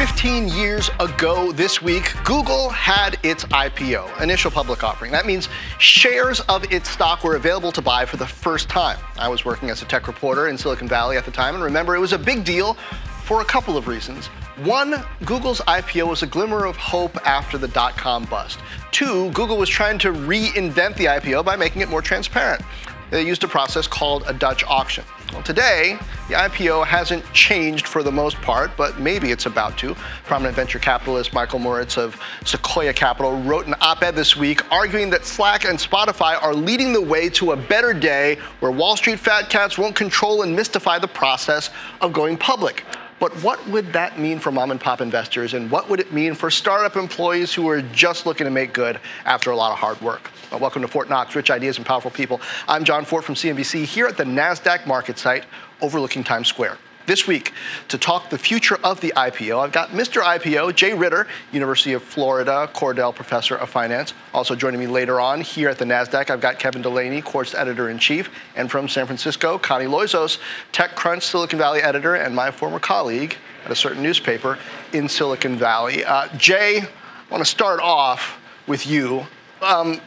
15 years ago this week, Google had its IPO, initial public offering. That means shares of its stock were available to buy for the first time. I was working as a tech reporter in Silicon Valley at the time, and remember, it was a big deal for a couple of reasons. One, Google's IPO was a glimmer of hope after the dot com bust. Two, Google was trying to reinvent the IPO by making it more transparent. They used a process called a Dutch auction. Well, today, the IPO hasn't changed for the most part, but maybe it's about to. Prominent venture capitalist Michael Moritz of Sequoia Capital wrote an op ed this week arguing that Slack and Spotify are leading the way to a better day where Wall Street fat cats won't control and mystify the process of going public. But what would that mean for mom and pop investors, and what would it mean for startup employees who are just looking to make good after a lot of hard work? Well, welcome to Fortt Knox, Rich Ideas and Powerful People. I'm Jon Fortt from CNBC here at the NASDAQ market site overlooking Times Square. This week, to talk the future of the IPO, I've got Mr. IPO, Jay Ritter, University of Florida, Cordell Professor of Finance. Also joining me later on here at the NASDAQ, I've got Kevin Delaney, Quartz Editor in Chief, and from San Francisco, Connie Loizos, TechCrunch Silicon Valley Editor, and my former colleague at a certain newspaper in Silicon Valley. Uh, Jay, I want to start off with you. Um,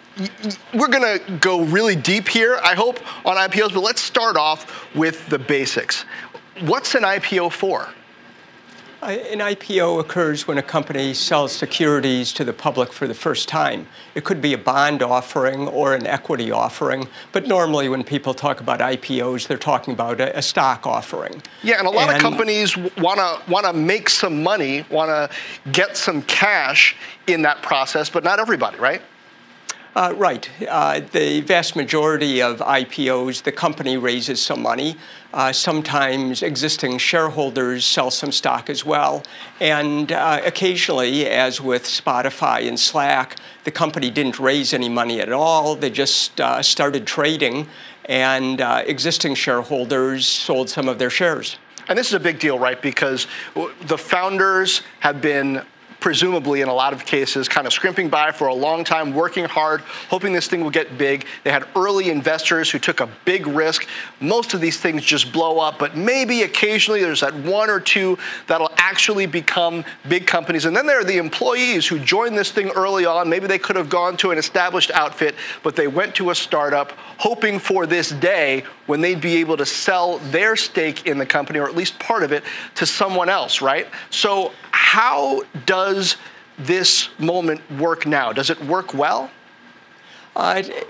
we're going to go really deep here, I hope, on IPOs, but let's start off with the basics. What's an IPO for? An IPO occurs when a company sells securities to the public for the first time. It could be a bond offering or an equity offering, but normally when people talk about IPOs, they're talking about a, a stock offering. Yeah, and a lot and, of companies want to want to make some money, want to get some cash in that process, but not everybody, right? Uh, right. Uh, the vast majority of IPOs, the company raises some money. Uh, sometimes existing shareholders sell some stock as well. And uh, occasionally, as with Spotify and Slack, the company didn't raise any money at all. They just uh, started trading, and uh, existing shareholders sold some of their shares. And this is a big deal, right? Because the founders have been presumably in a lot of cases kind of scrimping by for a long time, working hard, hoping this thing will get big. They had early investors who took a big risk. Most of these things just blow up, but maybe occasionally there's that one or two that'll actually become big companies. And then there are the employees who joined this thing early on. Maybe they could have gone to an established outfit, but they went to a startup hoping for this day when they'd be able to sell their stake in the company, or at least part of it, to someone else, right? So how does this moment work now? Does it work well? Uh, it,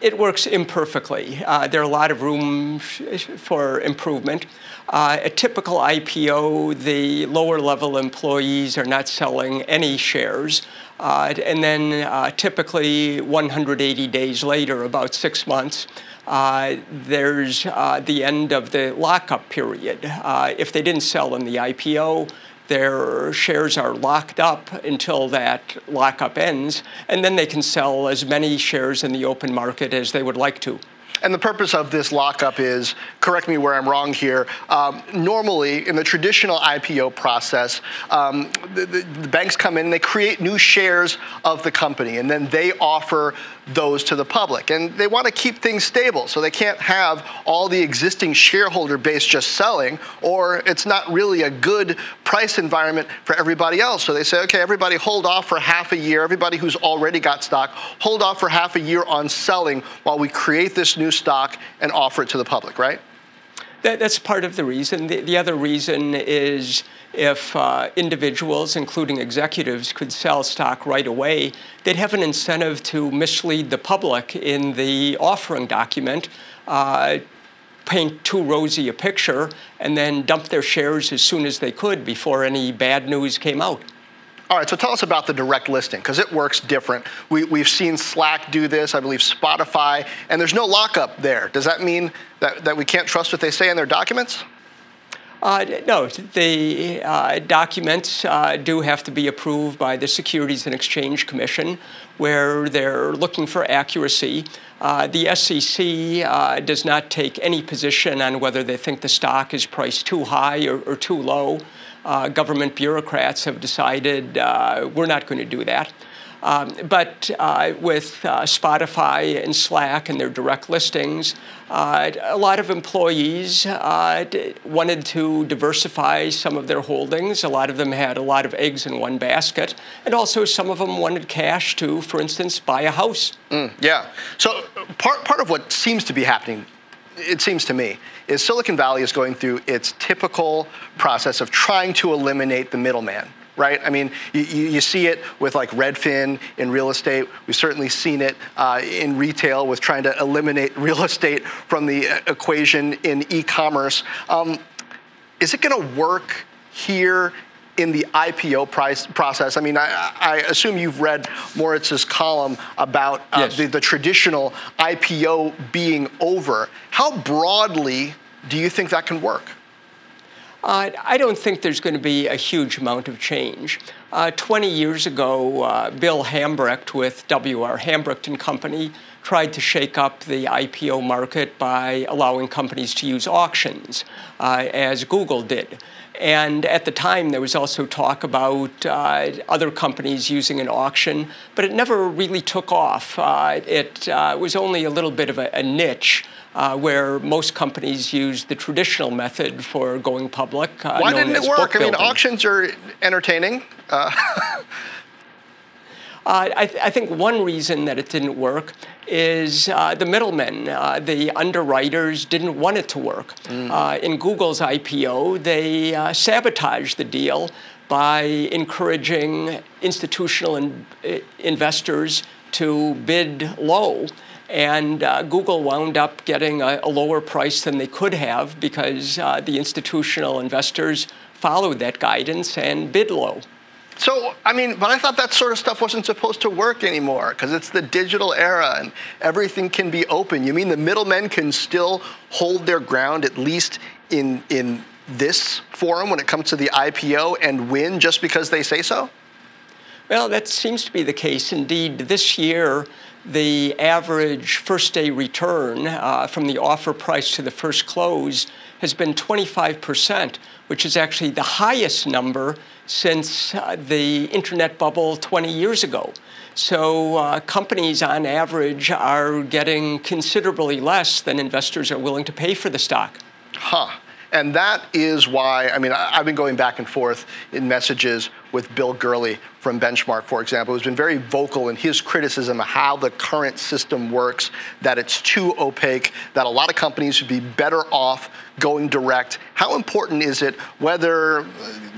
it, works imperfectly. Uh, there are a lot of room for improvement. Uh, a typical IPO, the lower level employees are not selling any shares. Uh, and then uh, typically 180 days later, about six months, uh, there's uh, the end of the lockup period. If they didn't sell in the IPO, their shares are locked up until that lockup ends, and then they can sell as many shares in the open market as they would like to. And the purpose of this lockup is, correct me where I'm wrong here, um, normally in the traditional IPO process, um, the, the, the, banks come in and they create new shares of the company, and then they offer those to the public. And they want to keep things stable, so they can't have all the existing shareholder base just selling, or it's not really a good price environment for everybody else. So they say, okay, everybody hold off for half a year, everybody who's already got stock, hold off for half a year on selling while we create this new stock and offer it to the public, right? That, that's part of the reason. The, the other reason is if uh, individuals, including executives, could sell stock right away, they'd have an incentive to mislead the public in the offering document. Uh, paint too rosy a picture and then dump their shares as soon as they could before any bad news came out. All right, so tell us about the direct listing because it works different. We, we've seen Slack do this, I believe Spotify, and there's no lockup there. Does that mean that, that we can't trust what they say in their documents? Uh, no, the uh, documents uh, do have to be approved by the Securities and Exchange Commission, where they're looking for accuracy. Uh, the SEC uh, does not take any position on whether they think the stock is priced too high or, or too low uh, government bureaucrats have decided uh, we're not going to do that. Um, but uh, with uh, Spotify and Slack and their direct listings, uh, a lot of employees uh, wanted to diversify some of their holdings. A lot of them had a lot of eggs in one basket. And also, some of them wanted cash to, for instance, buy a house. Mm, yeah. So, part, part of what seems to be happening, it seems to me, is Silicon Valley is going through its typical process of trying to eliminate the middleman right? I mean, you, you, see it with like Redfin in real estate. We've certainly seen it uh, in retail with trying to eliminate real estate from the uh, equation in e-commerce. Um, is it going to work here in the IPO price process? I mean, I, I assume you've read Moritz's column about uh, yes. the, the traditional IPO being over. How broadly do you think that can work? Uh, I don't think there's going to be a huge amount of change. Uh, 20 years ago, uh, Bill Hambrecht with W.R. Hambrecht and Company tried to shake up the IPO market by allowing companies to use auctions, uh, as Google did. And at the time, there was also talk about uh, other companies using an auction, but it never really took off. Uh, it was only a little bit of a, a niche uh, where most companies use the traditional method for going public. Uh, Why didn't it work? I mean, auctions are entertaining. Uh. I, th- I, think one reason that it didn't work is uh, the middlemen, uh, the underwriters didn't want it to work. Mm. Uh, in Google's IPO, they uh, sabotaged the deal by encouraging institutional in- investors to bid low and uh, Google wound up getting a, a, lower price than they could have because uh, the institutional investors followed that guidance and bid low. So, I mean, but I thought that sort of stuff wasn't supposed to work anymore because it's the digital era and everything can be open. You mean the middlemen can still hold their ground, at least in, in this forum when it comes to the IPO, and win just because they say so? Well, that seems to be the case. Indeed, this year, the average first day return uh, from the offer price to the first close has been 25%, which is actually the highest number since uh, the internet bubble 20 years ago. So uh, companies on average are getting considerably less than investors are willing to pay for the stock. Huh. And that is why, I mean, I've been going back and forth in messages with Bill Gurley from Benchmark, for example, who's been very vocal in his criticism of how the current system works, that it's too opaque, that a lot of companies would be better off going direct. How important is it whether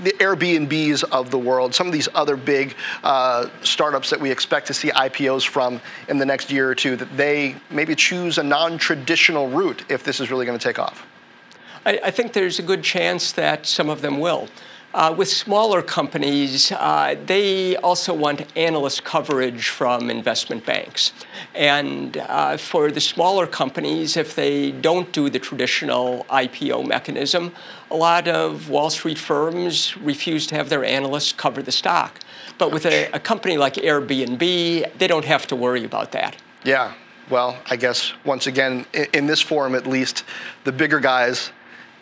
the Airbnbs of the world, some of these other big uh, startups that we expect to see IPOs from in the next year or two, that they maybe choose a non traditional route if this is really going to take off? I, I, think there's a good chance that some of them will. Uh, with smaller companies, uh, they also want analyst coverage from investment banks. And uh, for the smaller companies, if they don't do the traditional IPO mechanism, a lot of Wall Street firms refuse to have their analysts cover the stock. But with a, a company like Airbnb, they don't have to worry about that. Yeah. Well, I guess once again, in, in this forum at least, the bigger guys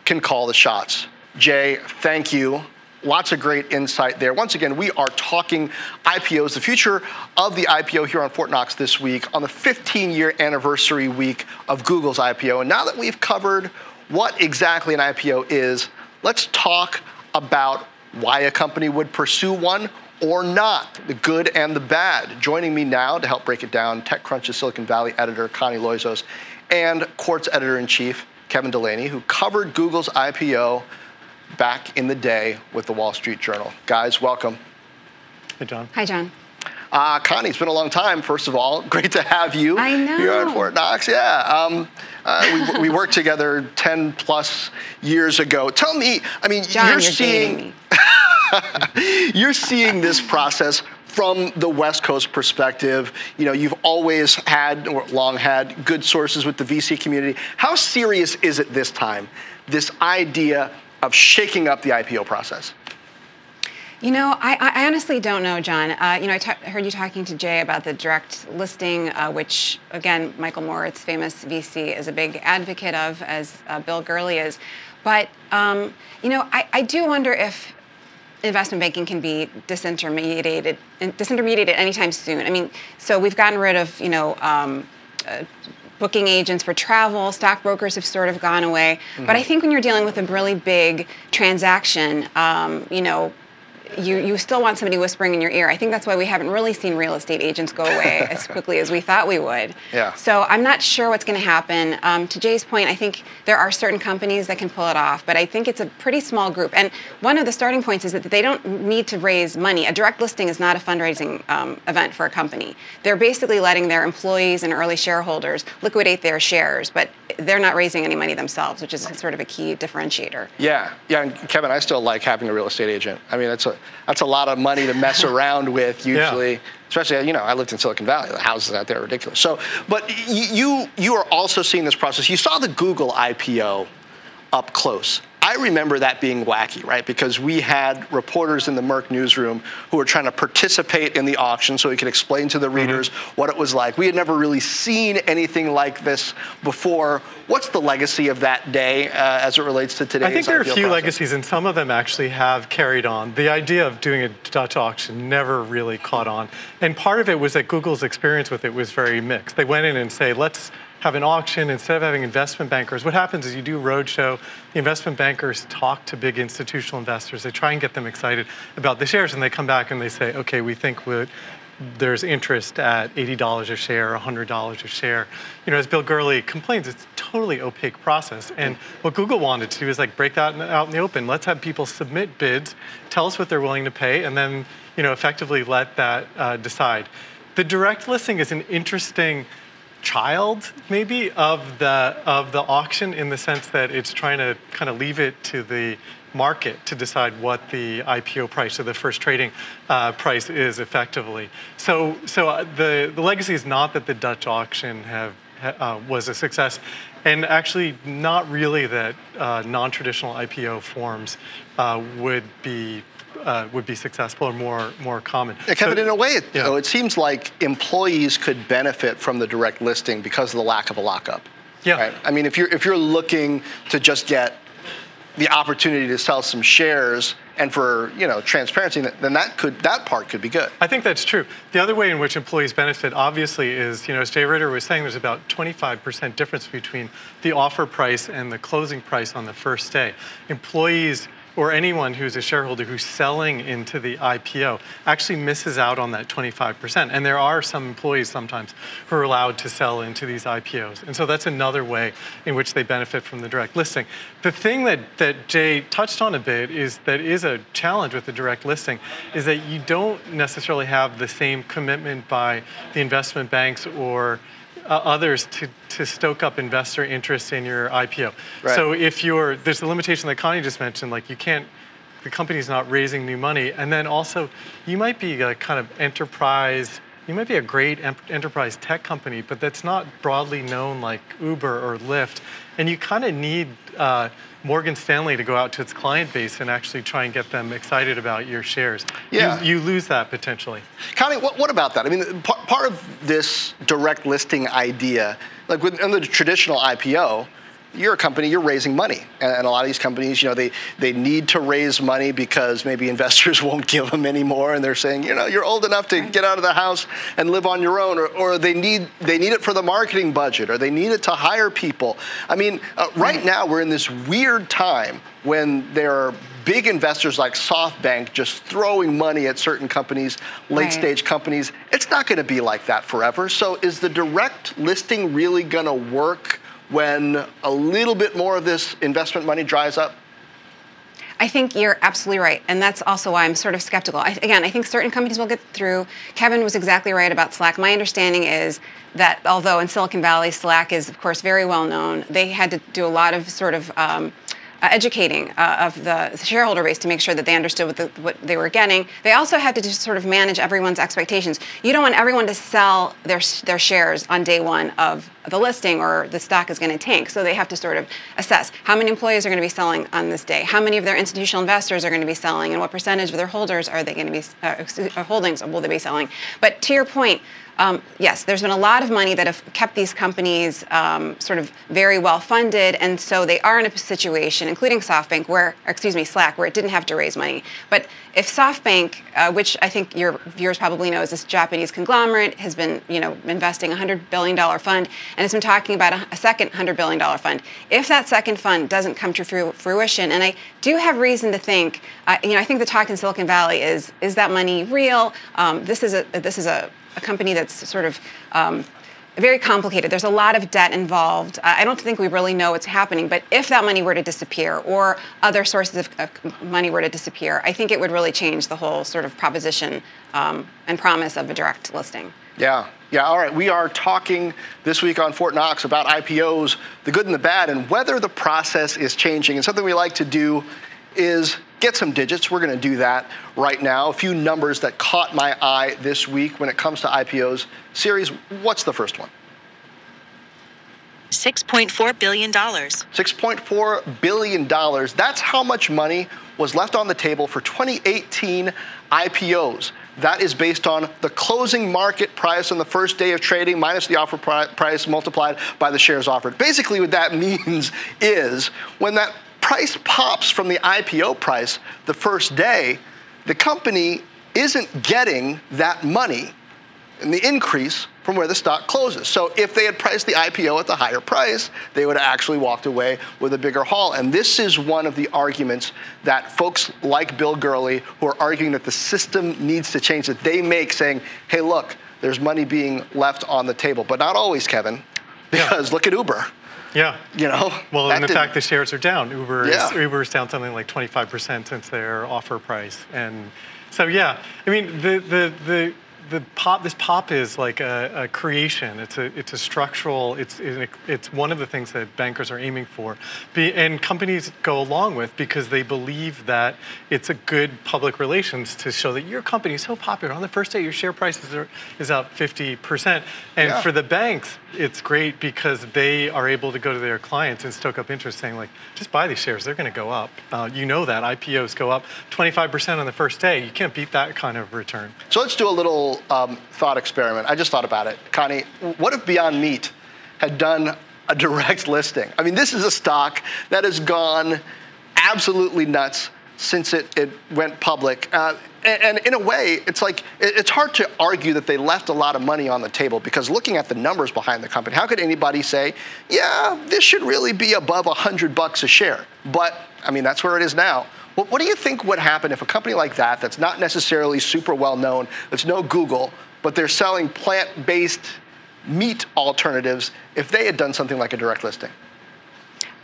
can call the shots. Jay, thank you. Lots of great insight there. Once again, we are talking IPOs, the future of the IPO here on Fortt Knox this week on the 15 year anniversary week of Google's IPO. And now that we've covered what exactly an IPO is, let's talk about why a company would pursue one or not, the good and the bad. Joining me now to help break it down, TechCrunch's Silicon Valley editor, Connie Loizos, and Quartz editor in chief, Kevin Delaney, who covered Google's IPO back in the day with the Wall Street Journal. Guys, welcome. Hey, John. Hi, John. Uh, Connie, it's been a long time, first of all. Great to have you I know. here at Fortt Knox. Yeah. Um, uh, we, we, worked together 10 plus years ago. Tell me, I mean, John, you're, you're seeing. you're seeing this process from the West Coast perspective, you know, you've always had or long had good sources with the VC community. How serious is it this time, this idea of shaking up the IPO process? You know, I, I honestly don't know, John. Uh, you know, I heard you talking to Jay about the direct listing, uh, which, again, Michael Moritz, famous VC, is a big advocate of, as uh, Bill Gurley is. But, um, you know, I, I do wonder if investment banking can be disintermediated disintermediated anytime soon. I mean, so we've gotten rid of you know. Um, uh, booking agents for travel, stockbrokers have sort of gone away. Mm-hmm. But I think when you're dealing with a really big transaction, um, you know, you, you still want somebody whispering in your ear. I think that's why we haven't really seen real estate agents go away as quickly as we thought we would. Yeah. So I'm not sure what's going to happen. Um, to Jay's point, I think there are certain companies that can pull it off, but I think it's a pretty small group. And one of the starting points is that they don't need to raise money. A direct listing is not a fundraising um, event for a company. They're basically letting their employees and early shareholders liquidate their shares, but they're not raising any money themselves, which is sort of a key differentiator. Yeah, yeah. And Kevin, I still like having a real estate agent. I mean, that's a that's a lot of money to mess around with usually. Yeah. Especially, you know, I lived in Silicon Valley. The houses out there are ridiculous. So, but you you are also seeing this process. You saw the Google IPO up close. I remember that being wacky, right? Because we had reporters in the Merc newsroom who were trying to participate in the auction so we could explain to the mm-hmm. readers mm-hmm. what it was like. We had never really seen anything like this before. What's the legacy of that day uh, as it relates to today? I think there are a few process? legacies, and some of them actually have carried on. The idea of doing a Dutch auction never really caught on. And part of it was that Google's experience with it was very mixed. They went in and say, let's have an auction instead of having investment bankers. What happens is you do roadshow, the investment bankers talk to big institutional investors. They try and get them excited about the shares, and they come back and they say, okay, we think there's interest at $80 a share, $100 a share. You know, as Bill Gurley complains, it's a totally opaque process. And what Google wanted to do is like break that out in the open. Let's have people submit bids, tell us what they're willing to pay, and then, you know, effectively let that uh, decide. The direct listing is an interesting child maybe of the of the auction in the sense that it's trying to kind of leave it to the market to decide what the IPO price or the first trading uh, price is effectively. So so uh, the the legacy is not that the Dutch auction have uh, was a success, and actually not really that uh, non-traditional IPO forms uh, would be uh, would be successful or more more common. Yeah, Kevin, so, in a way, it, yeah. it seems like employees could benefit from the direct listing because of the lack of a lockup. Yeah. Right? I mean, if you're if you're looking to just get the opportunity to sell some shares and for you know transparency, then that could that part could be good. I think that's true. The other way in which employees benefit, obviously, is you know as Jay Ritter was saying, there's about 25% difference between the offer price and the closing price on the first day. Employees or anyone who's a shareholder who's selling into the IPO actually misses out on that 25%. And there are some employees sometimes who are allowed to sell into these IPOs. And so that's another way in which they benefit from the direct listing. The thing that, that Jay touched on a bit is that is a challenge with the direct listing is that you don't necessarily have the same commitment by the investment banks or uh, others to, to stoke up investor interest in your IPO. Right. So if you're, there's the limitation that Connie just mentioned, like you can't, the company's not raising new money. And then also, you might be a kind of enterprise, you might be a great enterprise tech company, but that's not broadly known like Uber or Lyft. And you kind of need uh, Morgan Stanley to go out to its client base and actually try and get them excited about your shares. Yeah. You, you lose that potentially. Connie, what, what about that? I mean, part, part of this direct listing idea, like with, in the traditional IPO, you're a company, you're raising money. And, a lot of these companies, you know, they, they need to raise money because maybe investors won't give them anymore and they're saying, you know, you're old enough to get out of the house and live on your own, or, or they, need, they need it for the marketing budget, or they need it to hire people. I mean, uh, right now we're in this weird time when there are big investors like SoftBank just throwing money at certain companies, late right. stage companies. It's not going to be like that forever. So is the direct listing really going to work? When a little bit more of this investment money dries up? I think you're absolutely right. And that's also why I'm sort of skeptical. I, again, I think certain companies will get through. Kevin was exactly right about Slack. My understanding is that although in Silicon Valley, Slack is, of course, very well known, they had to do a lot of sort of um, uh, educating uh, of the shareholder base to make sure that they understood what, the, what, they were getting. They also had to just sort of manage everyone's expectations. You don't want everyone to sell their, their shares on day one of the listing or the stock is going to tank. So they have to sort of assess how many employees are going to be selling on this day, how many of their institutional investors are going to be selling, and what percentage of their holders are they going to be uh, holdings will they be selling. But to your point, um, yes, there's been a lot of money that have kept these companies um, sort of very well funded, and so they are in a situation, including SoftBank, where, excuse me, Slack, where it didn't have to raise money. But if SoftBank, uh, which I think your viewers probably know is this Japanese conglomerate, has been, you know, investing a hundred billion dollar fund, and has been talking about a, a second hundred billion dollar fund. If that second fund doesn't come to fruition, and I do have reason to think, uh, you know, I think the talk in Silicon Valley is, is that money real? Um, this is a this is a, a company that's sort of um, very complicated. There's a lot of debt involved. I don't think we really know what's happening, but if that money were to disappear or other sources of money were to disappear, I think it would really change the whole sort of proposition um, and promise of a direct listing. Yeah, yeah, all right. We are talking this week on Fortt Knox about IPOs, the good and the bad, and whether the process is changing. And something we like to do is get some digits. We're going to do that right now. A few numbers that caught my eye this week when it comes to IPOs. Siri, what's the first one? $6.4 billion. $6.4 billion. That's how much money was left on the table for 2018 IPOs. That is based on the closing market price on the first day of trading minus the offer price multiplied by the shares offered. Basically, what that means is when that price pops from the IPO price the first day, the company isn't getting that money and the increase from where the stock closes. So if they had priced the IPO at the higher price, they would have actually walked away with a bigger haul. And this is one of the arguments that folks like Bill Gurley, who are arguing that the system needs to change, that they make saying, hey, look, there's money being left on the table. But not always, Kevin, because yeah. look at Uber. Yeah. You know. Well, and the fact the shares are down. Uber yeah. is Uber is down something like 25% since their offer price, and so yeah. I mean the the the the pop this pop is like a, a, creation. It's a it's a structural it's it's one of the things that bankers are aiming for. Be, and companies go along with because they believe that it's a good public relations to show that your company is so popular. On the first day your share price is, is up 50% and yeah. for the banks it's great because they are able to go to their clients and stoke up interest saying like just buy these shares. They're going to go up. Uh, you know that. Ipos go up 25% on the first day. You can't beat that kind of return. So let's do a little um, thought experiment i just thought about it connie what if beyond meat had done a direct listing i mean this is a stock that has gone absolutely nuts since it, it went public. Uh, and, and, in a way, it's like it's hard to argue that they left a lot of money on the table because looking at the numbers behind the company, how could anybody say, yeah, this should really be above 100 bucks a share? But I mean, that's where it is now. What, what do you think would happen if a company like that, that's not necessarily super well known, that's no Google, but they're selling plant based meat alternatives, if they had done something like a direct listing?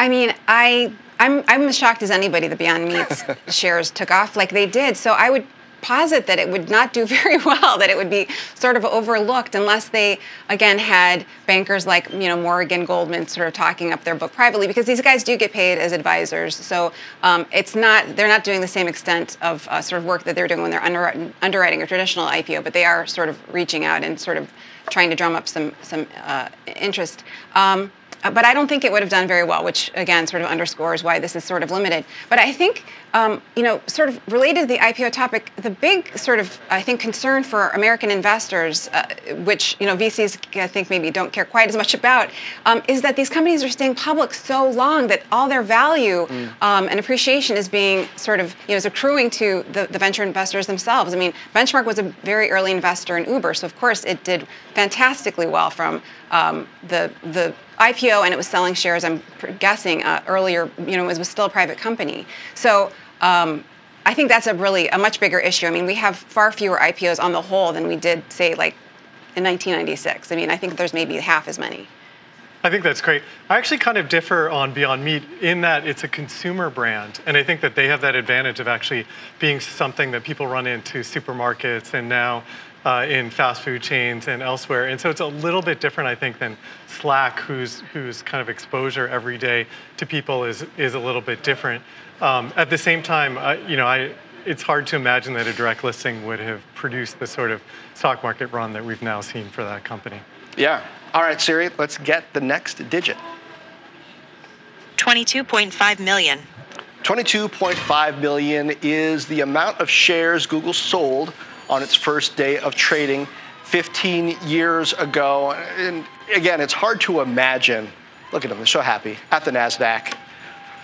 I mean, I I'm I'm as shocked as anybody that Beyond Meat's shares took off like they did. So I would posit that it would not do very well, that it would be sort of overlooked unless they, again, had bankers like, you know, Morgan Goldman sort of talking up their book privately, because these guys do get paid as advisors. So um, it's not, they're not doing the same extent of uh, sort of work that they're doing when they're under, underwriting a traditional IPO, but they are sort of reaching out and sort of trying to drum up some, some uh, interest. Um, but I don't think it would have done very well, which again sort of underscores why this is sort of limited. But I think, um, you know, sort of related to the IPO topic, the big sort of I think concern for American investors, uh, which you know VCs I think maybe don't care quite as much about, um, is that these companies are staying public so long that all their value mm. um, and appreciation is being sort of you know is accruing to the, the venture investors themselves. I mean, Benchmark was a very early investor in Uber, so of course it did fantastically well from um, the the IPO and it was selling shares. I'm guessing uh, earlier, you know, it was still a private company. So. Um, I think that's a really a much bigger issue. I mean, we have far fewer IPOs on the whole than we did, say, like in 1996. I mean, I think there's maybe half as many. I think that's great. I actually kind of differ on Beyond Meat in that it's a consumer brand. And I think that they have that advantage of actually being something that people run into supermarkets and now uh, in fast food chains and elsewhere. And so it's a little bit different, I think, than Slack, whose whose kind of exposure every day to people is is a little bit different. Um, at the same time, uh, you know, I it's hard to imagine that a direct listing would have produced the sort of stock market run that we've now seen for that company. Yeah. All right, Siri, let's get the next digit. 22.5 million. 22.5 million is the amount of shares Google sold on its first day of trading 15 years ago. And again, it's hard to imagine. Look at them, they're so happy at the NASDAQ.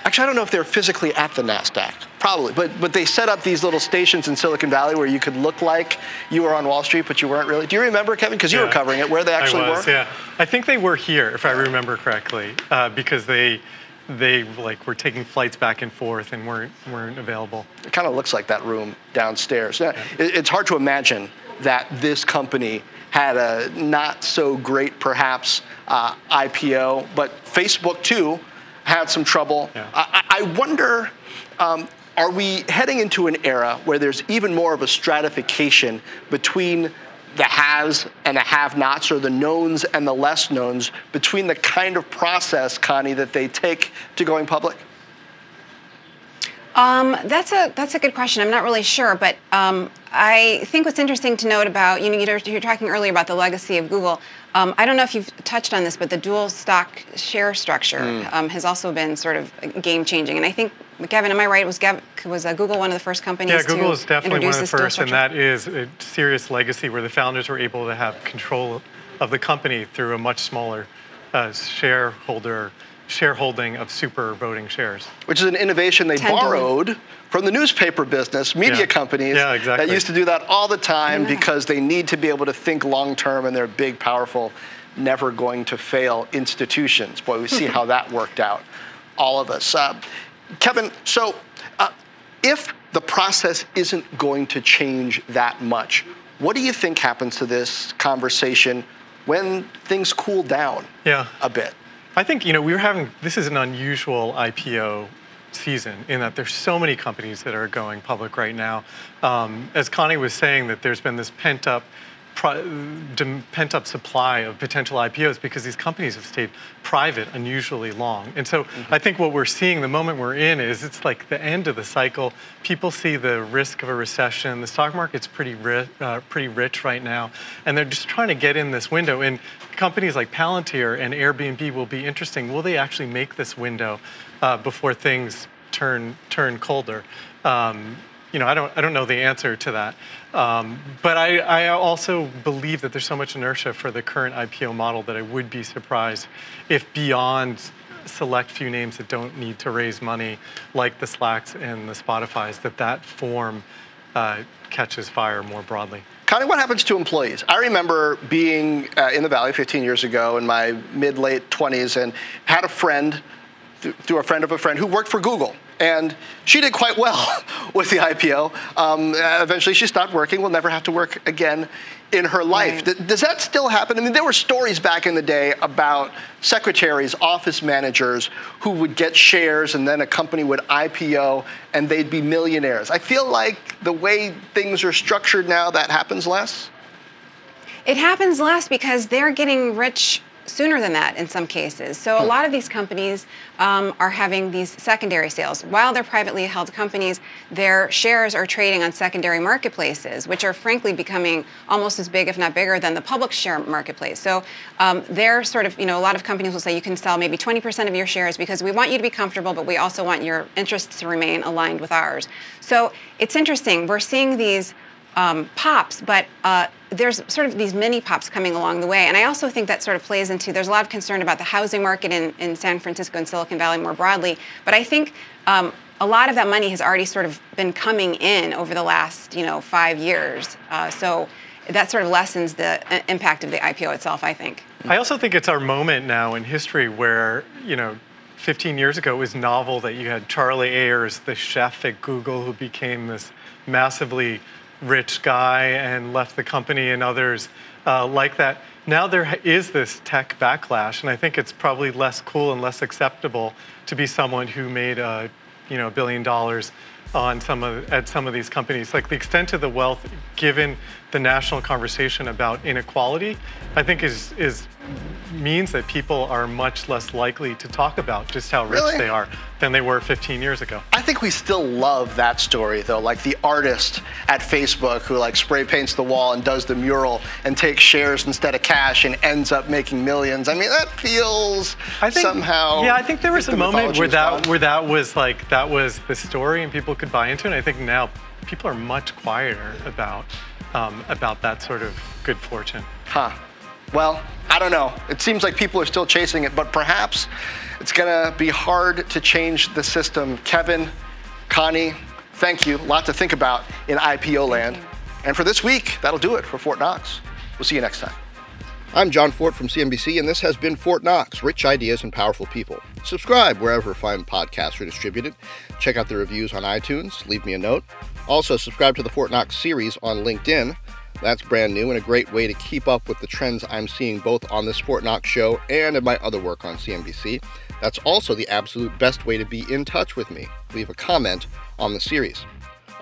Actually, I don't know if they're physically at the NASDAQ, probably, but, but they set up these little stations in Silicon Valley where you could look like you were on Wall Street, but you weren't really. Do you remember, Kevin? Because you were covering it, where they actually I was, were? Yeah, I think they were here, if I remember correctly, uh, because they they like were taking flights back and forth and weren't weren't available. It kind of looks like that room downstairs. Now, it- It's hard to imagine that this company had a not so great, perhaps, uh, IPO, but Facebook too had some trouble. Yeah. I, I wonder. Um, are we heading into an era where there's even more of a stratification between the haves and the have-nots, or the knowns and the less knowns, between the kind of process, Connie, that they take to going public? Um, that's a that's a good question. I'm not really sure, but um, I think what's interesting to note about you know you're, you're talking earlier about the legacy of Google. Um, I don't know if you've touched on this, but the dual stock share structure um, has also been sort of game changing. And I think Kevin, am I right? Was Gav, was uh, Google one of the first companies Yeah, Google is definitely one of the first, and that is a serious legacy where the founders were able to have control of the company through a much smaller uh, shareholder shareholding of super voting shares. which is an innovation they 10 billion. borrowed from the newspaper business, media Yeah. companies Yeah, exactly. that used to do that all the time Yeah. because they need to be able to think long term and they're big, powerful, never going to fail institutions. Boy, we see how that worked out, all of us. Uh, Kevin, so uh, if the process isn't going to change that much, what do you think happens to this conversation when things cool down Yeah. a bit? I think you know we were having this is an unusual IPO season in that there's so many companies that are going public right now. Um, as Connie was saying, that there's been this pent up. Pent up supply of potential IPOs because these companies have stayed private unusually long. And so I think what we're seeing the moment we're in is it's like the end of the cycle. People see the risk of a recession. The stock market's pretty, ri- uh, pretty rich right now. And they're just trying to get in this window. And companies like Palantir and Airbnb will be interesting. Will they actually make this window uh, before things turn turn colder? Um, you know, I don't I don't know the answer to that. Um, but I, I also believe that there's so much inertia for the current IPO model that I would be surprised if beyond select few names that don't need to raise money, like the Slacks and the Spotify's, that that form uh, catches fire more broadly. Connie, what happens to employees? I remember being uh, in the Valley 15 years ago in my mid late 20s and had a friend, th- through a friend of a friend, who worked for Google. And she did quite well with the IPO. Um, uh, eventually, she stopped working, will never have to work again in her life. Right. Does that still happen? I mean, there were stories back in the day about secretaries, office managers who would get shares and then a company would IPO and they'd be millionaires. I feel like the way things are structured now, that happens less. It happens less because they're getting rich sooner than that in some cases. So a lot of these companies um, are having these secondary sales. While they're privately held companies, their shares are trading on secondary marketplaces, which are frankly becoming almost as big, if not bigger, than the public share marketplace. So um, they're sort of, you know, a lot of companies will say you can sell maybe 20% of your shares because we want you to be comfortable, but we also want your interests to remain aligned with ours. So it's interesting. We're seeing these um, pops, but uh, there's sort of these mini pops coming along the way. And I also think that sort of plays into there's a lot of concern about the housing market in, in San Francisco and Silicon Valley more broadly. But I think um, a lot of that money has already sort of been coming in over the last you know five years. Uh, so that sort of lessens the uh, impact of the IPO itself, I think. I also think it's our moment now in history where, you know, 15 years ago it was novel that you had Charlie Ayers, the chef at Google, who became this massively rich guy and left the company, and others uh, like that. Now there is this tech backlash, and I think it's probably less cool and less acceptable to be someone who made a, you know, billion dollars on some of at some of these companies. Like the extent of the wealth, given the national conversation about inequality, I think is is means that people are much less likely to talk about just how rich Really? they are than they were 15 years ago. I think we still love that story though, like the artist at Facebook who like spray paints the wall and does the mural and takes shares instead of cash and ends up making millions. I mean, that feels I think, somehow. Yeah, I think there was the a moment mythology where that where that was like that was the story and people could buy into it. And I think now people are much quieter about um, about that sort of good fortune. Huh. Well, I don't know. It seems like people are still chasing it, but perhaps it's going to be hard to change the system. Kevin, Connie, thank you. A lot to think about in IPO land. And for this week, that'll do it for Fortt Knox. We'll see you next time. I'm Jon Fortt from CNBC, and this has been Fortt Knox Rich Ideas and Powerful People. Subscribe wherever fine podcasts are distributed. Check out the reviews on iTunes. Leave me a note. Also, subscribe to the Fortt Knox series on LinkedIn. That's brand new and a great way to keep up with the trends I'm seeing both on this Fortt Knox show and in my other work on CNBC. That's also the absolute best way to be in touch with me. Leave a comment on the series.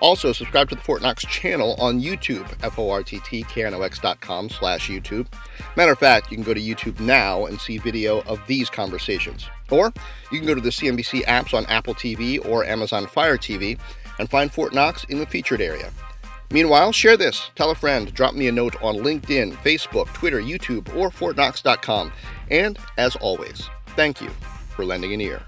Also, subscribe to the Fortt Knox channel on YouTube, F-O-R-T-T-K-N-O-X.com slash YouTube. Matter of fact, you can go to YouTube now and see video of these conversations. Or you can go to the CNBC apps on Apple TV or Amazon Fire TV and find Fortt Knox in the featured area. Meanwhile, share this, tell a friend, drop me a note on LinkedIn, Facebook, Twitter, YouTube, or ForttKnox.com. And as always, thank you for lending an ear.